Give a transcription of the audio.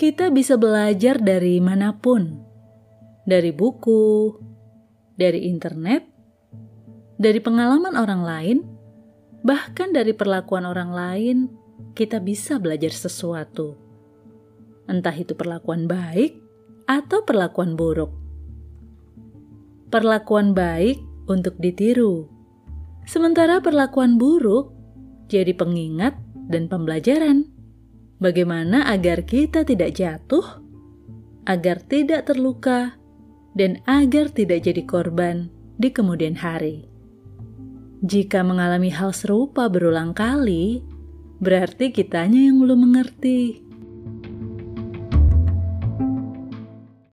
kita bisa belajar dari mana pun, dari buku, dari internet, dari pengalaman orang lain, bahkan dari perlakuan orang lain. Kita bisa belajar sesuatu, entah itu perlakuan baik atau perlakuan buruk. Perlakuan baik untuk ditiru, sementara perlakuan buruk jadi pengingat dan pembelajaran. Bagaimana agar kita tidak jatuh, agar tidak terluka, dan agar tidak jadi korban di kemudian hari. Jika mengalami hal serupa berulang kali, berarti kitanya yang belum mengerti.